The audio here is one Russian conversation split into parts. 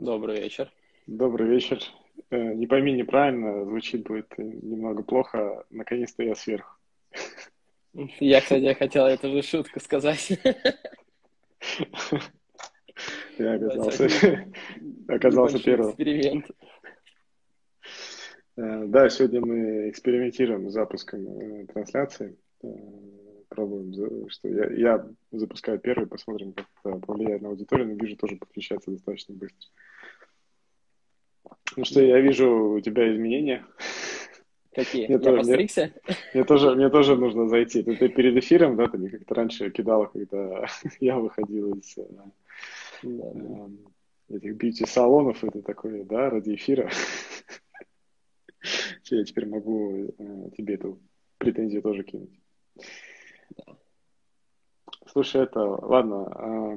Добрый вечер. Добрый вечер. Э, не пойми неправильно, звучит будет немного плохо. Наконец-то я сверху. Я, кстати, хотел эту же шутку сказать. Я оказался, оказался первым. Эксперимент. Э, да, сегодня мы экспериментируем с запуском э, трансляции. Пробуем, что я, я запускаю первый, посмотрим, как это повлияет на аудиторию, но вижу, тоже подключается достаточно быстро. Ну что, я вижу у тебя изменения. Какие? Мне я тоже, постригся? Мне, мне, тоже, мне тоже нужно зайти. Ты, ты перед эфиром, да, ты мне как-то раньше кидала, когда я выходил из э, да, да. Э, этих бьюти-салонов, это такое, да, ради эфира. Я теперь могу э, тебе эту претензию тоже кинуть. Слушай, это, ладно,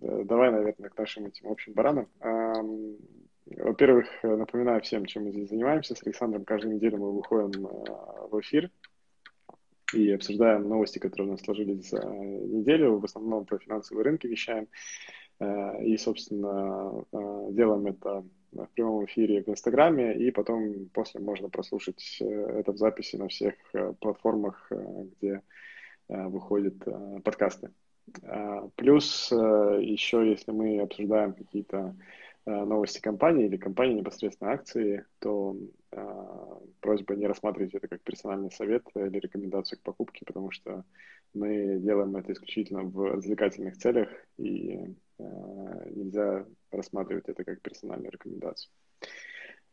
э, давай, наверное, к нашим этим общим баранам. Э, во-первых, напоминаю всем, чем мы здесь занимаемся. С Александром каждую неделю мы выходим э, в эфир и обсуждаем новости, которые у нас сложились за неделю. В основном про финансовые рынки вещаем. Э, и, собственно, э, делаем это в прямом эфире в Инстаграме, и потом после можно прослушать это в записи на всех платформах, где выходят подкасты. Плюс еще, если мы обсуждаем какие-то Э, новости компании или компании непосредственно акции, то э, просьба не рассматривать это как персональный совет или рекомендацию к покупке, потому что мы делаем это исключительно в развлекательных целях, и э, нельзя рассматривать это как персональную рекомендацию.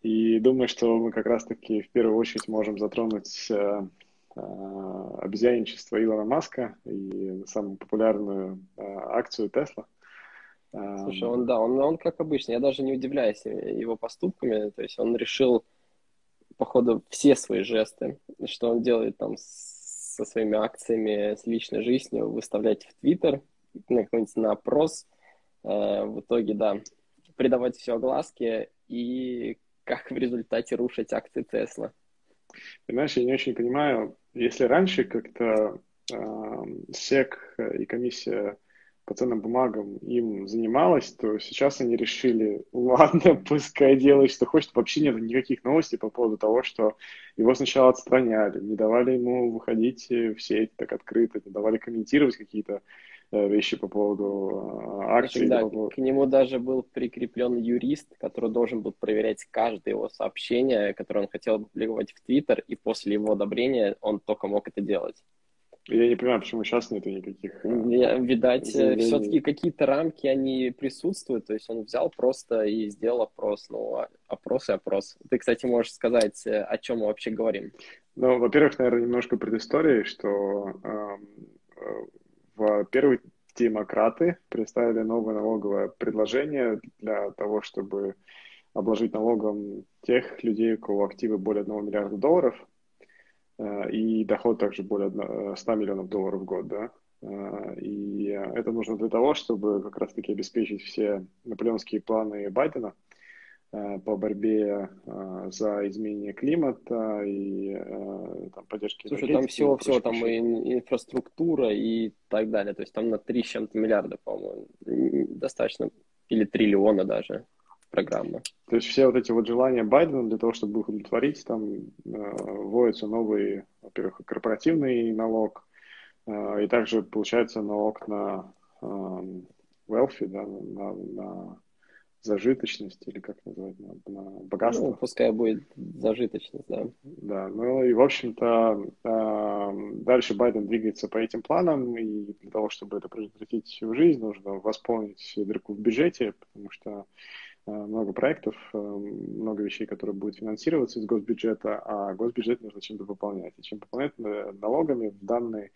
И думаю, что мы как раз-таки в первую очередь можем затронуть э, э, обезьянничество Илона Маска и самую популярную э, акцию Тесла – Слушай, он, да, он, он как обычно, я даже не удивляюсь его поступками, то есть он решил, походу, все свои жесты, что он делает там со своими акциями, с личной жизнью, выставлять в Твиттер, на какой-нибудь на опрос, э, в итоге, да, придавать все огласке и как в результате рушить акции Тесла. Понимаешь, я не очень понимаю, если раньше как-то э, СЕК и комиссия по ценным бумагам им занималась, то сейчас они решили, ладно, пускай делает, что хочет. Вообще нет никаких новостей по поводу того, что его сначала отстраняли, не давали ему выходить в сеть так открыто, не давали комментировать какие-то вещи по поводу э, акций. Да, по к нему даже был прикреплен юрист, который должен был проверять каждое его сообщение, которое он хотел опубликовать в Твиттер, и после его одобрения он только мог это делать. Я не понимаю, почему сейчас нету никаких... Я, видать, э, все-таки какие-то рамки, они присутствуют, то есть он взял просто и сделал опрос, ну, а, опрос и опрос. Ты, кстати, можешь сказать, э, о чем мы вообще говорим? Ну, во-первых, наверное, немножко предыстории, что, э, во-первых, демократы представили новое налоговое предложение для того, чтобы обложить налогом тех людей, у кого активы более 1 миллиарда долларов – Э, и доход также более 100 миллионов долларов в год, да. Э, и это нужно для того, чтобы как раз-таки обеспечить все наполеонские планы Байдена э, по борьбе за изменение климата и там, поддержки Слушай, там всего-всего, там и инфраструктура и так далее. То есть там на 3 с чем-то миллиарда, по-моему, достаточно, или триллиона даже программа. То есть все вот эти вот желания Байдена для того, чтобы их удовлетворить, там э, вводится новый, во-первых, корпоративный налог, э, и также получается налог на э, wealthy, да, на, на зажиточность, или как называть, на, на богатство. Ну, пускай будет зажиточность, да. Да, ну и, в общем-то, э, дальше Байден двигается по этим планам, и для того, чтобы это предотвратить в жизнь, нужно восполнить дырку в бюджете, потому что Э, много проектов, э, много вещей, которые будут финансироваться из госбюджета, а госбюджет нужно чем-то выполнять. И чем пополнять налогами в, данной,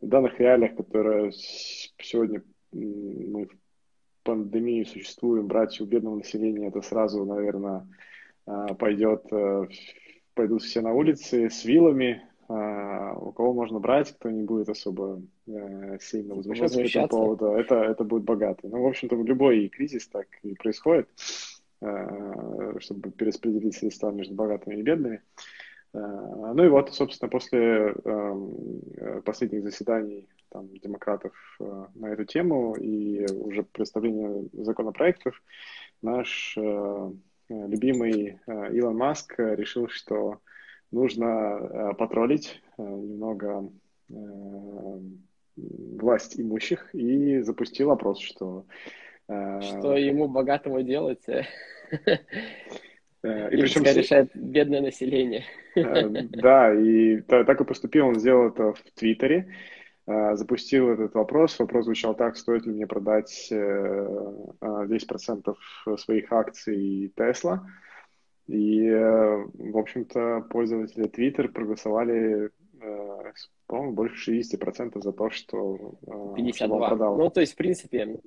в данных реалиях, которые сегодня мы в пандемии существуем, брать у бедного населения, это сразу, наверное, пойдет, пойдут все на улицы с вилами, а, у кого можно брать, кто не будет особо э, сильно возмущаться по этому поводу, это, это будет богатый. Ну, в общем-то, в любой кризис так и происходит, э, чтобы перераспределить средства между богатыми и бедными. Э, ну и вот, собственно, после э, последних заседаний там, демократов э, на эту тему и уже представления законопроектов, наш любимый Илон Маск решил, что нужно потроллить немного власть имущих и запустил опрос, что... Что ему богатому делать? Э, и причем решает бедное население. Э, да, и так и поступил. Он сделал это в Твиттере, э, запустил этот вопрос. Вопрос звучал так, стоит ли мне продать 10% своих акций Тесла. И, в общем-то, пользователи Twitter проголосовали, по-моему, больше 60% за то, что 52. он продал. Ну, то есть, в принципе,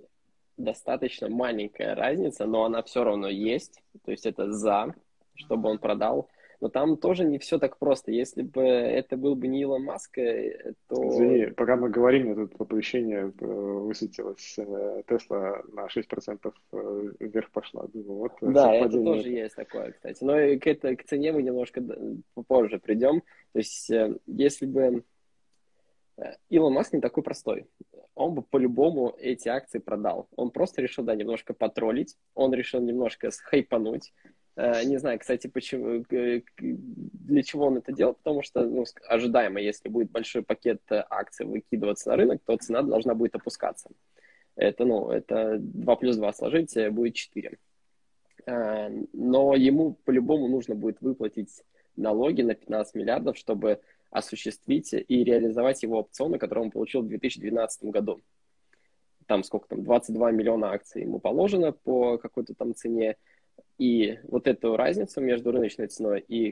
достаточно маленькая разница, но она все равно есть. То есть это за, чтобы он продал. Но там тоже не все так просто. Если бы это был бы не Илон Маск, э, то... Извини, пока мы говорим, тут оповещение э, высветилось. Э, Тесла на 6% вверх пошла. Думаю, вот да, это тоже есть такое, кстати. Но к, это, к цене мы немножко попозже придем. То есть если бы Илон Маск не такой простой он бы по-любому эти акции продал. Он просто решил, да, немножко потроллить, он решил немножко схайпануть. Э, не знаю, кстати, почему, для чего он это делал, потому что, ну, ожидаемо, если будет большой пакет акций выкидываться на рынок, то цена должна будет опускаться. Это, ну, это 2 плюс 2 сложить, э, будет 4. Э, но ему по-любому нужно будет выплатить налоги на 15 миллиардов, чтобы осуществить и реализовать его опционы, которые он получил в 2012 году. Там сколько там, 22 миллиона акций ему положено по какой-то там цене, и вот эту разницу между рыночной ценой и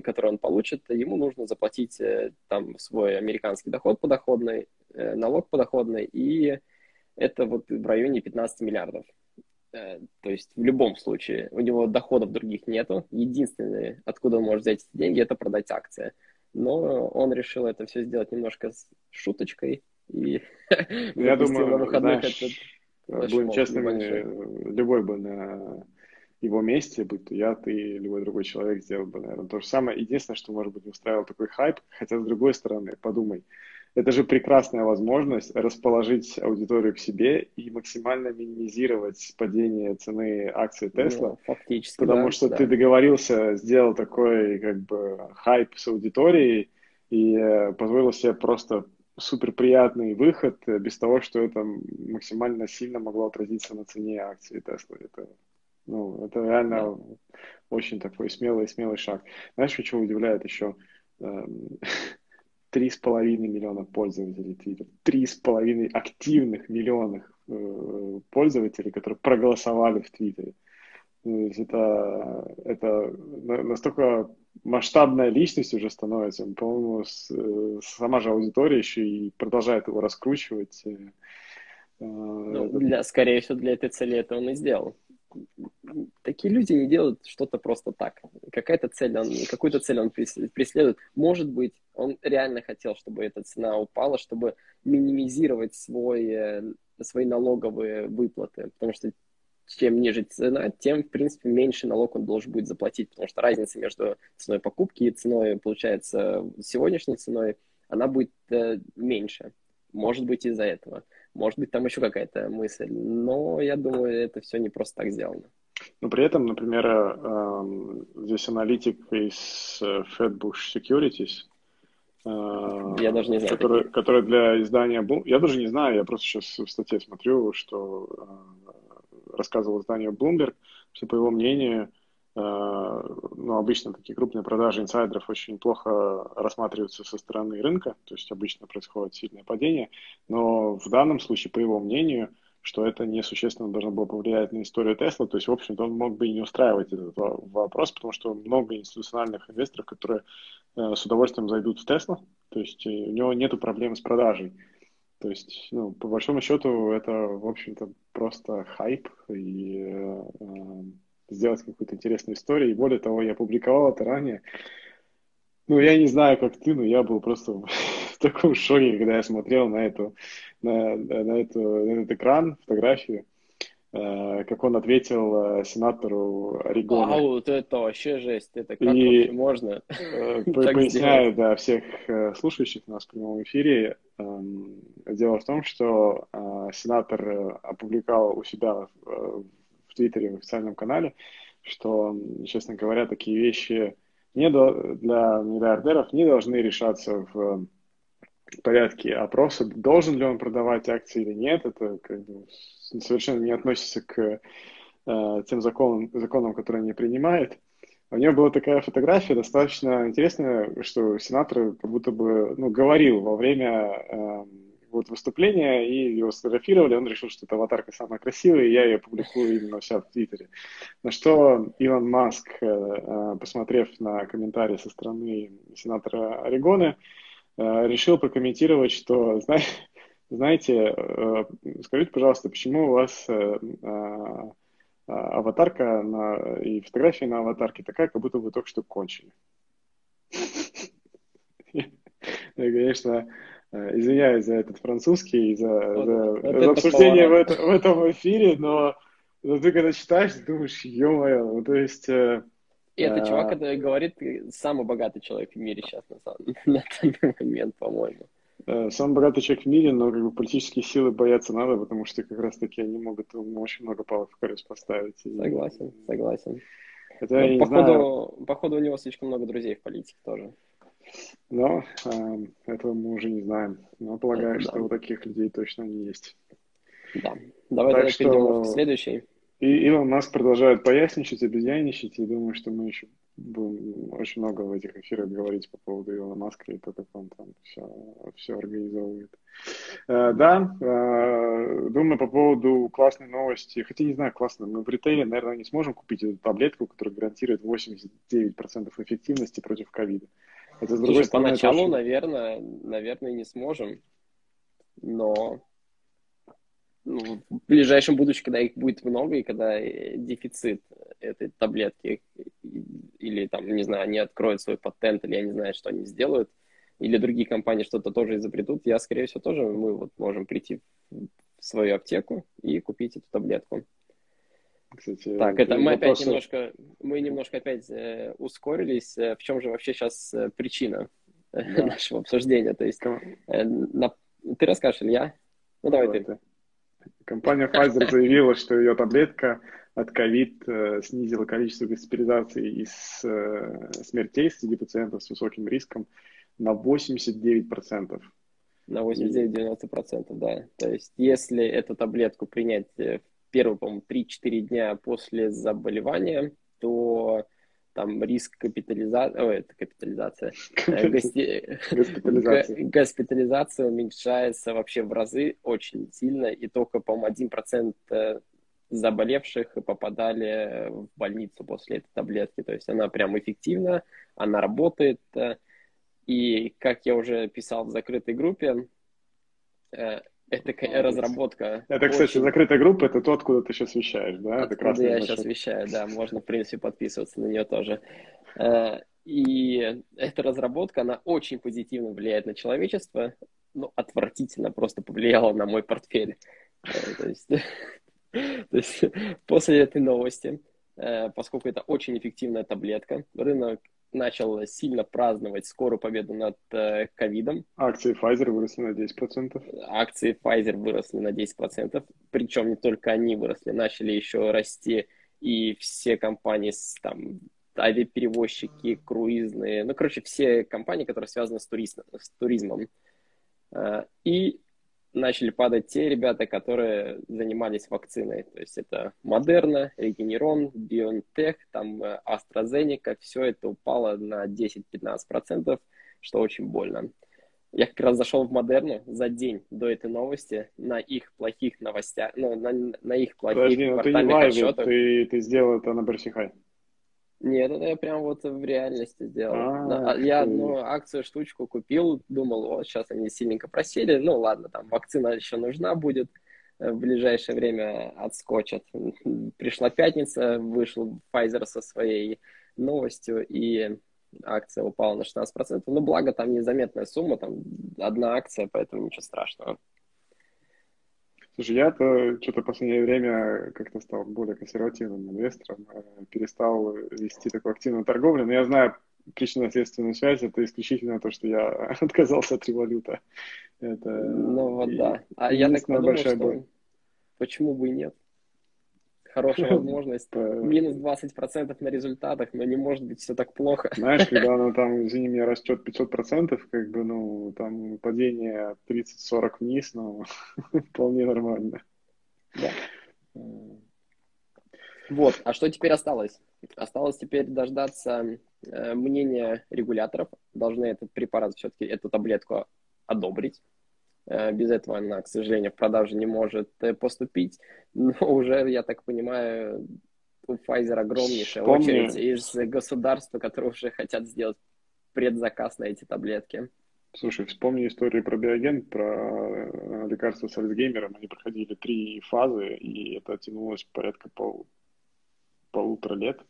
которую он получит, ему нужно заплатить э, там свой американский доход подоходный, э, налог подоходный, и это вот в районе 15 миллиардов. Э, то есть в любом случае у него доходов других нету. Единственное, откуда он может взять эти деньги, это продать акции но он решил это все сделать немножко с шуточкой и я думаю, на выходных знаешь, этот будем честными, любой бы на его месте, будь то я, ты, любой другой человек сделал бы, наверное, то же самое. Единственное, что, может быть, устраивал такой хайп, хотя, с другой стороны, подумай, это же прекрасная возможность расположить аудиторию к себе и максимально минимизировать падение цены акций Tesla. Ну, фактически, Потому да, что да. ты договорился, сделал такой как бы хайп с аудиторией и э, позволил себе просто супер приятный выход без того, что это максимально сильно могло отразиться на цене акций Tesla. Это, ну, это реально да. очень такой смелый, смелый шаг. Знаешь, что удивляет еще? Эм, три с половиной миллиона пользователей Twitter, три с половиной активных миллионов э, пользователей, которые проголосовали в Твиттере. Это, это настолько масштабная личность уже становится. По-моему, с, сама же аудитория еще и продолжает его раскручивать. Э, ну, для, скорее всего, для этой цели это он и сделал такие люди не делают что-то просто так. Какая-то цель, он, какую-то цель он преследует. Может быть, он реально хотел, чтобы эта цена упала, чтобы минимизировать свой, э, свои налоговые выплаты. Потому что чем ниже цена, тем, в принципе, меньше налог он должен будет заплатить, потому что разница между ценой покупки и ценой, получается, сегодняшней ценой, она будет э, меньше. Может быть, из-за этого. Может быть, там еще какая-то мысль. Но я думаю, это все не просто так сделано. Но при этом, например, эм, здесь аналитик из э, Fedbush Securities, э, я даже не знаю. Который, который для издания Bloomberg... Я даже не знаю, я просто сейчас в статье смотрю, что э, рассказывал издание Bloomberg, что, по его мнению, ну, обычно такие крупные продажи инсайдеров очень плохо рассматриваются со стороны рынка, то есть обычно происходит сильное падение, но в данном случае, по его мнению, что это несущественно должно было повлиять на историю Тесла. То есть, в общем-то, он мог бы и не устраивать этот вопрос, потому что много институциональных инвесторов, которые э, с удовольствием зайдут в Тесла. То есть э, у него нет проблем с продажей. То есть, ну, по большому счету, это, в общем-то, просто хайп и э, э сделать какую-то интересную историю. И более того, я публиковал это ранее. Ну, я не знаю, как ты, но я был просто в таком шоке, когда я смотрел на эту на, на, эту, на этот экран фотографию, э, как он ответил э, сенатору Орегона. А, вот это вообще жесть. Это как и, можно? Э, поясняю, да, всех э, слушающих нас в прямом эфире. Э, дело в том, что э, сенатор опубликовал у себя в Твиттере, в официальном канале, что, честно говоря, такие вещи не до, для миллиардеров не должны решаться в порядке опроса, должен ли он продавать акции или нет. Это как бы совершенно не относится к э, тем законам, законам, которые они принимают. У него была такая фотография достаточно интересная, что сенатор как будто бы ну, говорил во время э, вот выступления, и его сфотографировали, он решил, что эта аватарка самая красивая, и я ее публикую именно вся в Твиттере. На что Илон Маск, э, э посмотрев на комментарии со стороны сенатора Орегона, э, решил прокомментировать, что, знаете, скажите, пожалуйста, почему у вас аватарка на, и фотография на аватарке такая, как будто вы только что кончили. Я, конечно, извиняюсь за этот французский, за, за, за обсуждение в, это, в этом эфире, но, но ты когда читаешь, думаешь, ё-моё, ну то есть... Э, и это а... чувак, который говорит, самый богатый человек в мире сейчас на, самом, на данный момент, по-моему. Э, самый богатый человек в мире, но как бы политические силы бояться надо, потому что как раз таки они могут ему очень много палок в колес поставить. Согласен, согласен. Хотя, ну, походу, знаю... походу у него слишком много друзей в политике тоже. Но э, этого мы уже не знаем. Но полагаю, Это, что да. у таких людей точно они есть. Да. Давай так что... перейдем к следующей. И Илон Маск продолжает поясничать, обезьяничать, и думаю, что мы еще будем очень много в этих эфирах говорить по поводу Илона Маска и то, как он там все, все организовывает. Uh, да, uh, думаю по поводу классной новости, хотя не знаю, классно, мы в ритейле, наверное, не сможем купить эту таблетку, которая гарантирует 89% эффективности против ковида. Это, с другой Слушай, стороны, поначалу, очень... наверное, наверное, не сможем, но ну, в ближайшем будущем, когда их будет много и когда э, дефицит этой таблетки или там, не знаю, они откроют свой патент или я не знаю, что они сделают, или другие компании что-то тоже изобретут, я, скорее всего, тоже мы вот можем прийти в свою аптеку и купить эту таблетку. Кстати, так, это мы опять немножко, мы немножко опять э, ускорились. Э, в чем же вообще сейчас э, причина да. нашего обсуждения? То есть, э, на... ты расскажешь, Илья? Ну, давай, давай ты. Компания Pfizer заявила, что ее таблетка от ковид э, снизила количество госпитализаций и э, смертей среди пациентов с высоким риском на 89%. На 89-90%, да. То есть, если эту таблетку принять э, в первые, по-моему, 3-4 дня после заболевания, то там риск капитализации, ой, это капитализация, э, госпитализация. госпитализация уменьшается вообще в разы очень сильно, и только, по-моему, 1% э, заболевших попадали в больницу после этой таблетки. То есть она прям эффективна, она работает. Э, и, как я уже писал в закрытой группе, это разработка. Это, кстати, очень... закрытая группа, это то, откуда ты сейчас вещаешь, да? Откуда это я сейчас вещаю, да, можно, в принципе, подписываться на нее тоже. Э, и эта разработка, она очень позитивно влияет на человечество, ну, отвратительно просто повлияла на мой портфель. Э, то есть, то есть после этой новости, э, поскольку это очень эффективная таблетка, рынок начал сильно праздновать скорую победу над э, ковидом. Акции Pfizer выросли на 10%. Акции Pfizer выросли на 10%. Причем не только они выросли, начали еще расти и все компании, там, авиаперевозчики, круизные, ну, короче, все компании, которые связаны с, турист, с туризмом. Э, и начали падать те ребята, которые занимались вакциной. То есть это Модерна, Regeneron, BioNTech, там э, AstraZeneca, все это упало на 10-15%, что очень больно. Я как раз зашел в Модерну за день до этой новости на их плохих новостях, ну, на, на их плохих Подожди, ну, ты не лайве, ты, ты сделал это на Барсихай. Нет, это я прям вот в реальности сделал. А, а я одну акцию, штучку купил, думал, вот, сейчас они сильненько просели, ну ладно, там вакцина еще нужна будет, э, в ближайшее время отскочат. Пришла пятница, вышел Pfizer со своей новостью, и акция упала на 16%. Ну, благо, там незаметная сумма, там одна акция, поэтому ничего страшного. Слушай, я-то что-то в последнее время как-то стал более консервативным инвестором, э, перестал вести такую активную торговлю, но я знаю причинно-следственную связь, это исключительно то, что я отказался от революта. Это ну вот да. А я так подумал, что боль. почему бы и нет? Хорошая возможность. Минус 20% на результатах, но не может быть все так плохо. Знаешь, когда она там, извини меня, растет 500%, как бы, ну, там падение 30-40 вниз, ну, вполне нормально. Да. Вот, а что теперь осталось? Осталось теперь дождаться э, мнения регуляторов. Должны этот препарат все-таки, эту таблетку одобрить. Э, без этого она, к сожалению, в продажу не может э, поступить. Но уже, я так понимаю, у Pfizer огромнейшая Вспомни... очередь из государства, которые уже хотят сделать предзаказ на эти таблетки. Слушай, вспомни историю про Biogen, про э, лекарства с Альцгеймером. Они проходили три фазы, и это тянулось порядка пол, полутора лет.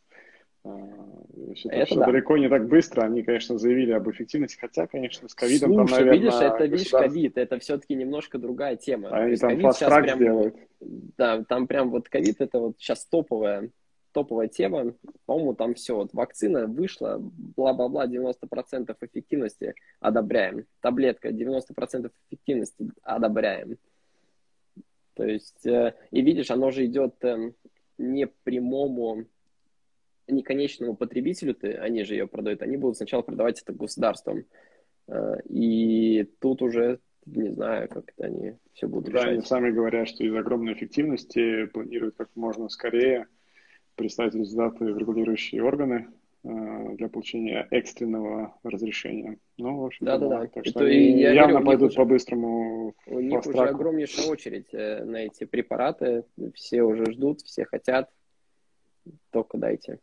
Все, это все да. далеко не так быстро. Они, конечно, заявили об эффективности, хотя, конечно, с ковидом там, наверное... видишь, это, видишь, ковид, это все-таки немножко другая тема. Они там fast track прям, делают. Да, там прям вот ковид, это вот сейчас топовая, топовая тема. По-моему, там все, вот вакцина вышла, бла-бла-бла, 90% эффективности одобряем. Таблетка 90% эффективности одобряем. То есть, э, и видишь, оно же идет э, не прямому не конечному потребителю, ты, они же ее продают, они будут сначала продавать это государством. Э, и тут уже не знаю, как это они все будут да, решать. они сами говорят, что из огромной эффективности планируют как можно скорее представить результаты в регулирующие органы э, для получения экстренного разрешения. Ну, в общем, да, да, да. Так что это, они я явно говорю, пойдут уже, по-быстрому. У них уже огромнейшая очередь э, на эти препараты. Все уже ждут, все хотят. Только дайте.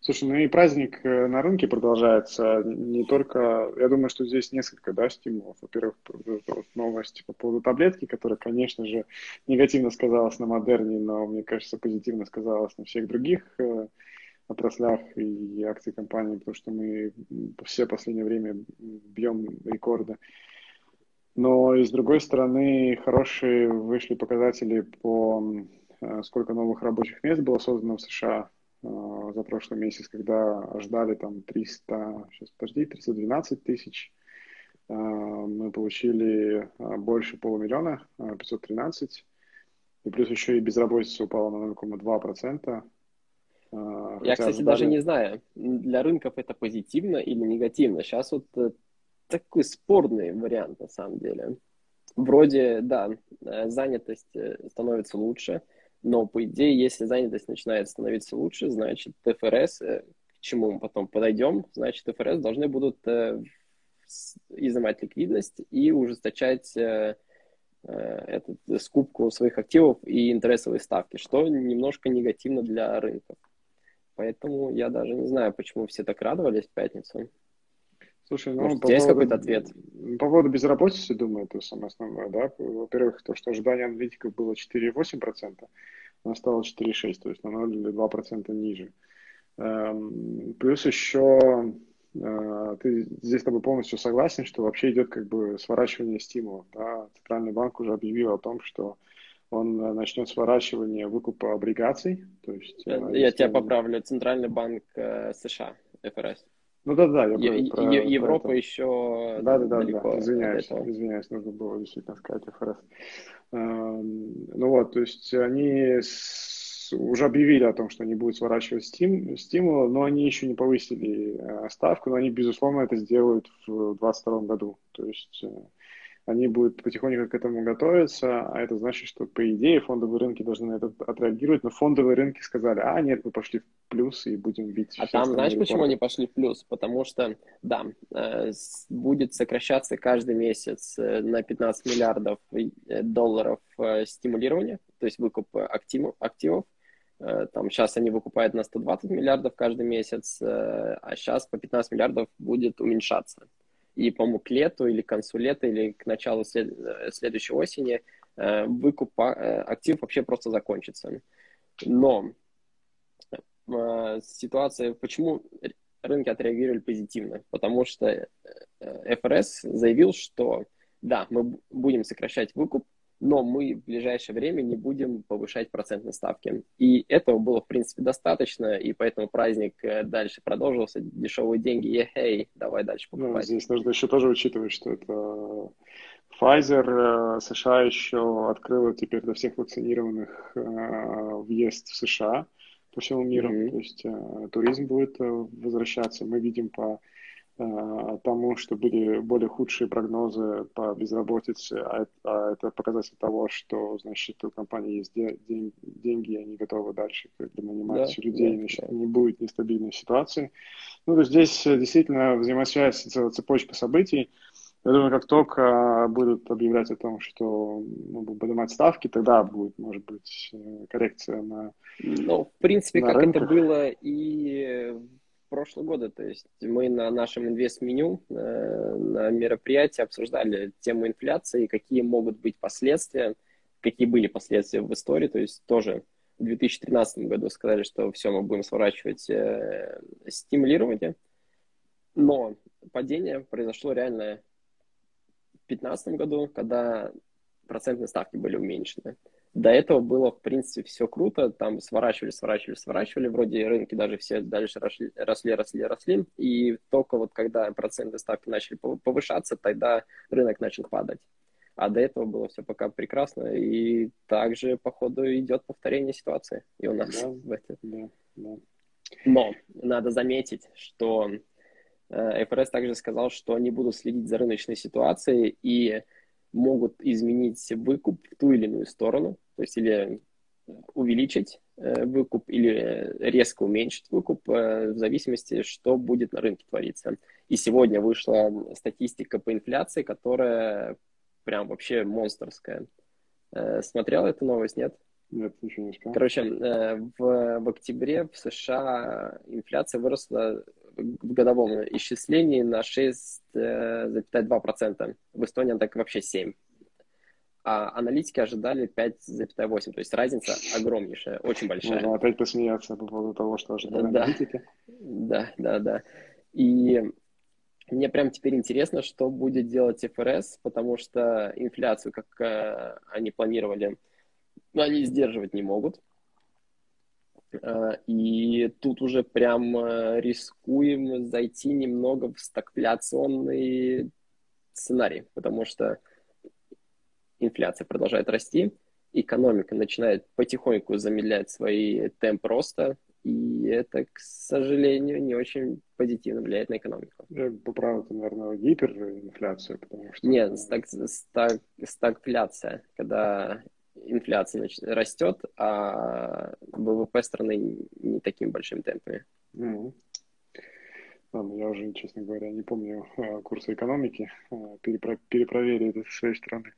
Слушай, ну и праздник э, на рынке продолжается. Не только, я думаю, что здесь несколько да, стимулов. Во-первых, вот новость по поводу таблетки, которая, конечно же, негативно сказалась на модерне, но, мне кажется, позитивно сказалась на всех других э, отраслях и акций компании, потому что мы все последнее время бьем рекорды. Но и с другой стороны, хорошие вышли показатели по э, сколько новых рабочих мест было создано в США за прошлый месяц, когда ждали там 300, сейчас подожди, 312 тысяч, э, мы получили э, больше полумиллиона, 513, и плюс еще и безработица упала на 0,2%. Я, кстати, ожидали... даже не знаю, для рынков это позитивно или негативно. Сейчас вот такой спорный вариант на самом деле. Вроде, да, занятость становится лучше, но, по идее, если занятость начинает становиться лучше, значит, ТФРС, э, к чему мы потом подойдем, значит, ТФРС должны будут э, изымать ликвидность и ужесточать э, этот, скупку своих активов и интересовые ставки, что немножко негативно для рынков. Поэтому я даже не знаю, почему все так радовались в пятницу. Слушай, ну, Может, по есть поводу, какой-то ответ? По поводу безработицы, думаю, это самое основное, да. Во-первых, то, что ожидание аналитиков было 4,8%, оно стало 4,6%, то есть на 0 или 2% ниже. Эм, плюс еще э, ты здесь с тобой полностью согласен, что вообще идет как бы сворачивание стимула. Да? Центральный банк уже объявил о том, что он начнет сворачивание выкупа облигаций. То есть, Я, э, я тебя поправлю. Центральный банк э, США, ФРС. Ну да, да, я е- про, е- Европа про еще да, да, да, да, извиняюсь, извиняюсь, нужно было действительно сказать ФРС. Эм, ну вот, то есть они уже объявили о том, что они будут сворачивать стим, стимулы, но они еще не повысили э, ставку, но они, безусловно, это сделают в 2022 году. То есть э, они будут потихоньку к этому готовиться, а это значит, что, по идее, фондовые рынки должны на это отреагировать, но фондовые рынки сказали, а, нет, мы пошли в плюс и будем бить А там, знаешь, рекорды. почему они пошли в плюс? Потому что, да, э, будет сокращаться каждый месяц э, на 15 миллиардов э, долларов стимулирования, то есть выкуп активов, активов, там сейчас они выкупают на 120 миллиардов каждый месяц, а сейчас по 15 миллиардов будет уменьшаться и, по-моему, к лету или к концу лета или к началу след... Э, следующей осени э, выкуп э, актив вообще просто закончится. Но ситуация, почему рынки отреагировали позитивно? Потому что ФРС заявил, что да, мы будем сокращать выкуп, но мы в ближайшее время не будем повышать процентные ставки. И этого было, в принципе, достаточно, и поэтому праздник э, дальше продолжился, дешевые деньги, эй, давай дальше ну, покупать. Ну, здесь нужно еще тоже учитывать, что это Pfizer США еще открыла теперь для всех вакцинированных въезд в США по всему миру. Mm-hmm. То есть туризм будет возвращаться. Мы видим по Э, тому, что были более худшие прогнозы по безработице, а, а это показатель того, что, значит, у компании есть день, деньги, и они готовы дальше как бы, нанимать да, людей, да, значит, да. не будет нестабильной ситуации. Ну, то есть здесь действительно взаимосвязь, целая цепочка событий. Я думаю, как только будут объявлять о том, что ну, будут поднимать ставки, тогда будет, может быть, э, коррекция на Ну, в принципе, как рынках. это было и прошлого года. То есть мы на нашем инвест-меню э, на мероприятии обсуждали тему инфляции, какие могут быть последствия, какие были последствия в истории. То есть тоже в 2013 году сказали, что все, мы будем сворачивать э, стимулирование. Но падение произошло реально в 2015 году, когда процентные ставки были уменьшены. До этого было, в принципе, все круто, там сворачивали, сворачивали, сворачивали, вроде рынки даже все дальше росли, росли, росли, росли, и только вот когда процентные ставки начали повышаться, тогда рынок начал падать. А до этого было все пока прекрасно, и также, походу, идет повторение ситуации и у нас да, в этом. Да, да. Но надо заметить, что э, ФРС также сказал, что они будут следить за рыночной ситуацией, и могут изменить выкуп в ту или иную сторону, то есть или увеличить э, выкуп или резко уменьшить выкуп э, в зависимости, что будет на рынке твориться. И сегодня вышла статистика по инфляции, которая прям вообще монстрская. Э, смотрел эту новость, нет? Нет, ничего не. Короче, в, в октябре в США инфляция выросла в годовом исчислении на 6,2%. В Эстонии так вообще 7%. А аналитики ожидали 5,8%. То есть разница огромнейшая, очень большая. Можно опять посмеяться по поводу того, что ожидали да. аналитики. Да, да, да. И мне прям теперь интересно, что будет делать ФРС, потому что инфляцию, как э, они планировали, ну, они сдерживать не могут. Э, и тут уже прям э, рискуем зайти немного в стагфляционный сценарий, потому что инфляция продолжает расти, экономика начинает потихоньку замедлять свои темп роста, и это, к сожалению, не очень позитивно влияет на экономику. Я поправил, наверное, гиперинфляцию, потому что... Нет, стаг, стаг, стагфляция, когда инфляция растет, а ВВП страны не такими большими темпами. Mm-hmm. Я уже, честно говоря, не помню э, курсы экономики. Э, перепро- перепроверю это с своей стороны.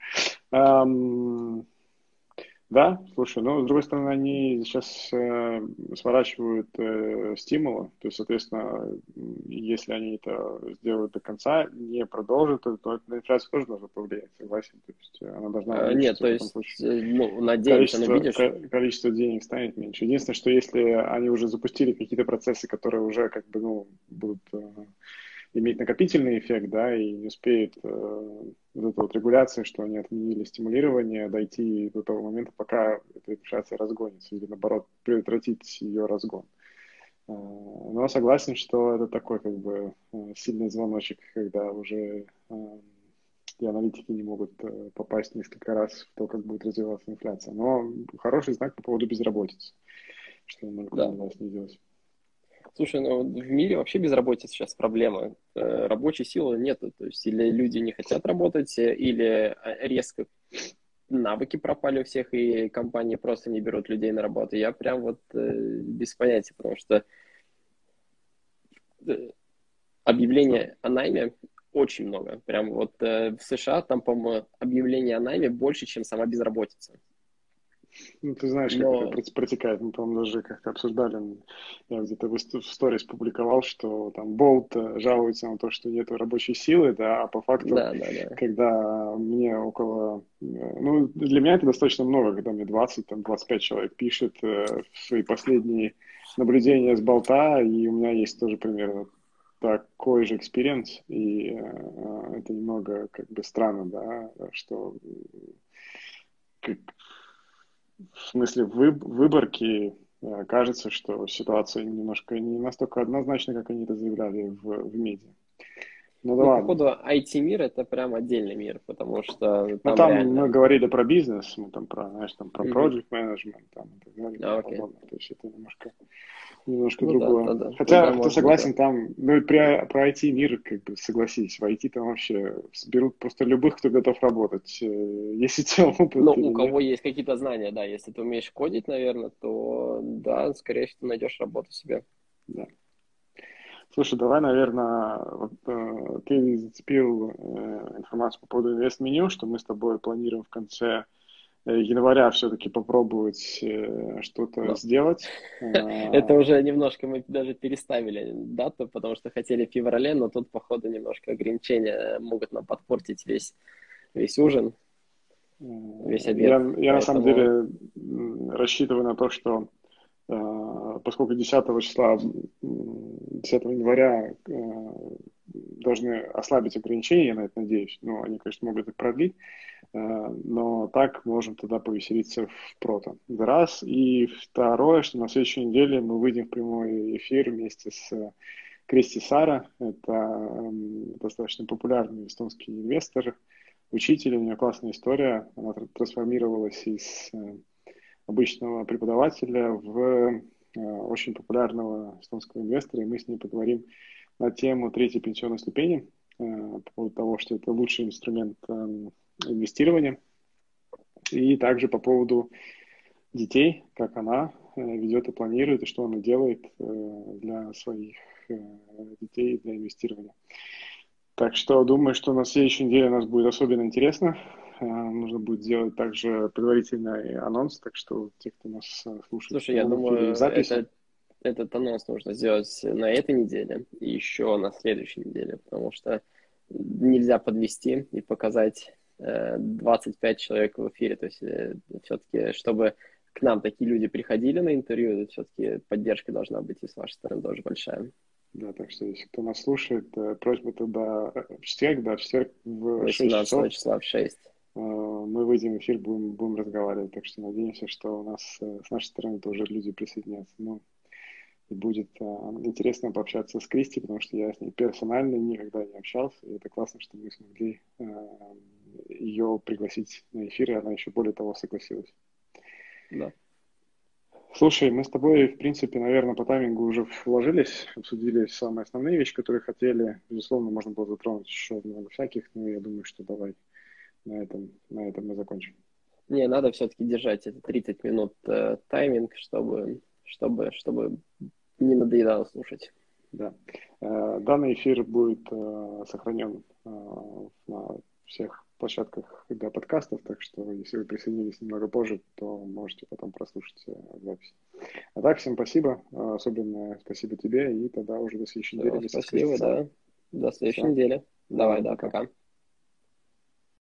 Да, слушай, ну, с другой стороны, они сейчас э, сворачивают э, стимулы, то есть, соответственно, если они это сделают до конца, не продолжат, то, то на инфляцию тоже должно повлиять, согласен? То есть она должна... А, нет, то есть. Э, ну, надеемся, количество, видишь... количество денег станет меньше. Единственное, что если они уже запустили какие-то процессы, которые уже как бы, ну, будут... Э, иметь накопительный эффект, да, и не успеет э, вот эта вот регуляция, что они отменили стимулирование, дойти до того момента, пока эта инфляция разгонится, или наоборот, предотвратить ее разгон. Э, но согласен, что это такой как бы э, сильный звоночек, когда уже э, и аналитики не могут э, попасть несколько раз в то, как будет развиваться инфляция. Но хороший знак по поводу безработицы, что она никуда да. снизилась. Слушай, ну в мире вообще безработица сейчас проблема. Э, рабочей силы нету. То есть или люди не хотят работать, или э, резко навыки пропали у всех, и компании просто не берут людей на работу. Я прям вот э, без понятия, потому что э, объявление о найме очень много. Прям вот э, в США там, по-моему, объявление о найме больше, чем сама безработица. Ну, ты знаешь, Но... как это протекает. Мы, по-моему, даже как-то обсуждали. Я где-то в сторис публиковал, что там Bolt э, жалуется на то, что нет рабочей силы, да, а по факту, да, да, да. когда мне около... Э, ну, для меня это достаточно много, когда мне 20, там, 25 человек пишет э, свои последние наблюдения с Bolt а, и у меня есть тоже примерно такой же experience, и э, это немного как бы странно, да, что как, в смысле выборки э, кажется, что ситуация немножко не настолько однозначна, как они это заявляли в, в медиа. Ну, да ну походу, IT-мир это прям отдельный мир, потому что там, ну, там реально... мы говорили про бизнес, мы там про, знаешь, там про project management, там и так далее. А, окей. То есть это немножко немножко ну, другое. Да, да, да. Хотя, ну, да, ты согласен, да. там, ну, при, про IT-мир, как бы, согласись, в IT там вообще берут просто любых, кто готов работать, э, если те опыт. Ну, у кого есть какие-то знания, да, если ты умеешь кодить, наверное, то, да, скорее всего, найдешь работу себе. Да. Слушай, давай, наверное, вот, э, ты зацепил э, информацию по поводу инвест-меню, что мы с тобой планируем в конце Э, января все-таки попробовать э, что-то да. сделать. Это уже немножко мы даже переставили дату, потому что хотели в феврале, но тут, походу, немножко ограничения могут нам подпортить весь, весь ужин, весь обед. Я, я Поэтому... на самом деле рассчитываю на то, что поскольку 10 числа, 10 января должны ослабить ограничения, я на это надеюсь, но они, конечно, могут их продлить, Э, но так можем тогда повеселиться в прото. Раз. И второе, что на следующей неделе мы выйдем в прямой эфир вместе с Кристи Сара. Это достаточно популярный эстонский инвестор, учитель. У нее классная история. Она трансформировалась из э, обычного преподавателя в э, очень популярного эстонского инвестора. И мы с ней поговорим на тему третьей пенсионной ступени, по поводу того, что это лучший инструмент эм, инвестирования. И также по поводу детей, как она э, ведет и планирует, и что она делает э, для своих э, детей для инвестирования. Так что думаю, что на следующей неделе у нас будет особенно интересно. Нужно будет сделать также предварительный анонс, так что те, кто нас слушает... Слушай, я думаю, это, этот анонс нужно сделать на этой неделе и еще на следующей неделе, потому что нельзя подвести и показать 25 человек в эфире. То есть э, все-таки, чтобы к нам такие люди приходили на интервью, все-таки поддержка должна быть и с вашей стороны тоже большая. Да, так что если кто нас слушает, э, просьба тогда э, в четверг, да, в четверг в 18 часов, числа в 6. Мы выйдем в эфир, будем, будем разговаривать. Так что надеемся, что у нас с нашей стороны тоже люди присоединятся. Ну, и будет интересно пообщаться с Кристи, потому что я с ней персонально никогда не общался. И это классно, что мы смогли ее пригласить на эфир, и она еще более того согласилась. Да. Слушай, мы с тобой, в принципе, наверное, по таймингу уже вложились, обсудили самые основные вещи, которые хотели. Безусловно, можно было затронуть еще много всяких, но я думаю, что давай на этом, на этом мы закончим. Не, надо все-таки держать это 30 минут э, тайминг, чтобы, чтобы, чтобы не надоедало слушать. Да. Э, данный эфир будет э, сохранен э, на всех площадках для подкастов, так что если вы присоединились немного позже, то можете потом прослушать э, запись. А так, всем спасибо, э, особенно спасибо тебе, и тогда уже до следующей недели. Спасибо, да. До следующей Все. недели. Давай, да, пока. пока.